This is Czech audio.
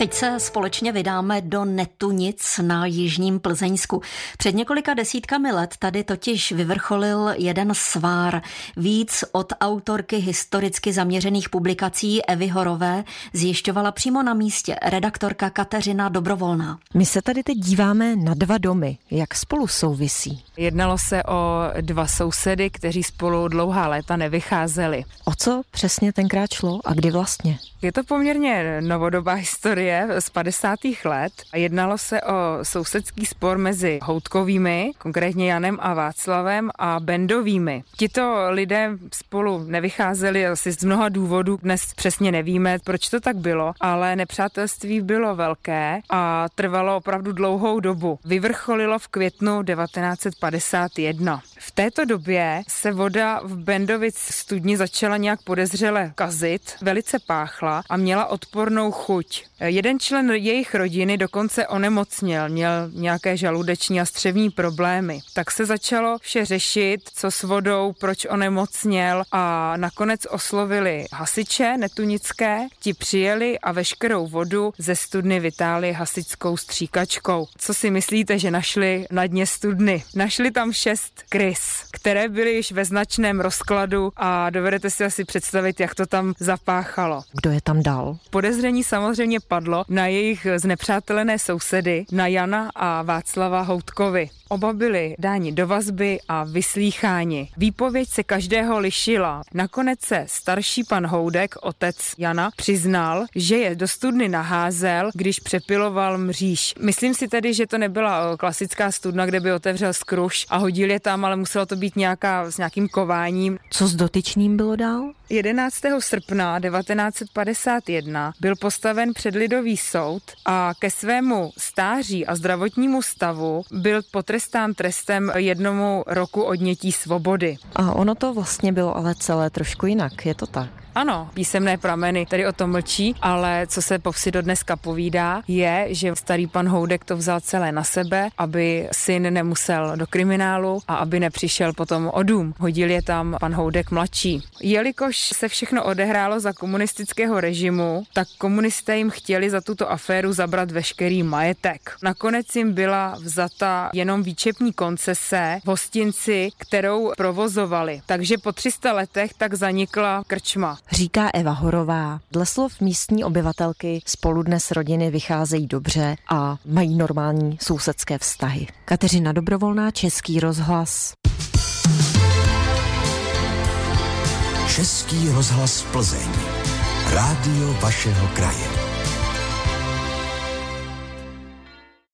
Teď se společně vydáme do Netunic na Jižním Plzeňsku. Před několika desítkami let tady totiž vyvrcholil jeden svár. Víc od autorky historicky zaměřených publikací Evy Horové zjišťovala přímo na místě redaktorka Kateřina Dobrovolná. My se tady teď díváme na dva domy. Jak spolu souvisí? Jednalo se o dva sousedy, kteří spolu dlouhá léta nevycházeli. O co přesně tenkrát šlo a kdy vlastně? Je to poměrně novodobá historie z 50. let a jednalo se o sousedský spor mezi Houtkovými, konkrétně Janem a Václavem a Bendovými. Tito lidé spolu nevycházeli asi z mnoha důvodů, dnes přesně nevíme, proč to tak bylo, ale nepřátelství bylo velké a trvalo opravdu dlouhou dobu. Vyvrcholilo v květnu 1951. V této době se voda v Bendovic studni začala nějak podezřele kazit, velice páchla a měla odpornou chuť. Jeden člen jejich rodiny dokonce onemocněl, měl nějaké žaludeční a střevní problémy. Tak se začalo vše řešit, co s vodou, proč onemocněl a nakonec oslovili hasiče netunické, ti přijeli a veškerou vodu ze studny vytáli hasičskou stříkačkou. Co si myslíte, že našli na dně studny? Našli tam šest krys, které byly již ve značném rozkladu a dovedete si asi představit, jak to tam zapáchalo. Kdo je tam dal? Podezření samozřejmě padlo na jejich znepřátelené sousedy, na Jana a Václava Houtkovi. Oba byli dáni do vazby a vyslýcháni. Výpověď se každého lišila. Nakonec se starší pan Houdek, otec Jana, přiznal, že je do studny naházel, když přepiloval mříž. Myslím si tedy, že to nebyla klasická studna, kde by otevřel skruš a hodil je tam, ale muselo to být nějaká s nějakým kováním. Co s dotyčným bylo dál? 11. srpna 1951 byl postaven předlidový soud a ke svému stáří a zdravotnímu stavu byl potrestán trestem jednomu roku odnětí svobody. A ono to vlastně bylo ale celé trošku jinak, je to tak? Ano, písemné prameny tady o tom mlčí, ale co se po vsi do dneska povídá, je, že starý pan Houdek to vzal celé na sebe, aby syn nemusel do kriminálu a aby nepřišel potom o dům. Hodil je tam pan Houdek mladší. Jelikož se všechno odehrálo za komunistického režimu, tak komunisté jim chtěli za tuto aféru zabrat veškerý majetek. Nakonec jim byla vzata jenom výčepní koncese v hostinci, kterou provozovali. Takže po 300 letech tak zanikla krčma říká Eva Horová. Dle slov místní obyvatelky spolu dnes rodiny vycházejí dobře a mají normální sousedské vztahy. Kateřina Dobrovolná, Český rozhlas. Český rozhlas Plzeň. Rádio vašeho kraje.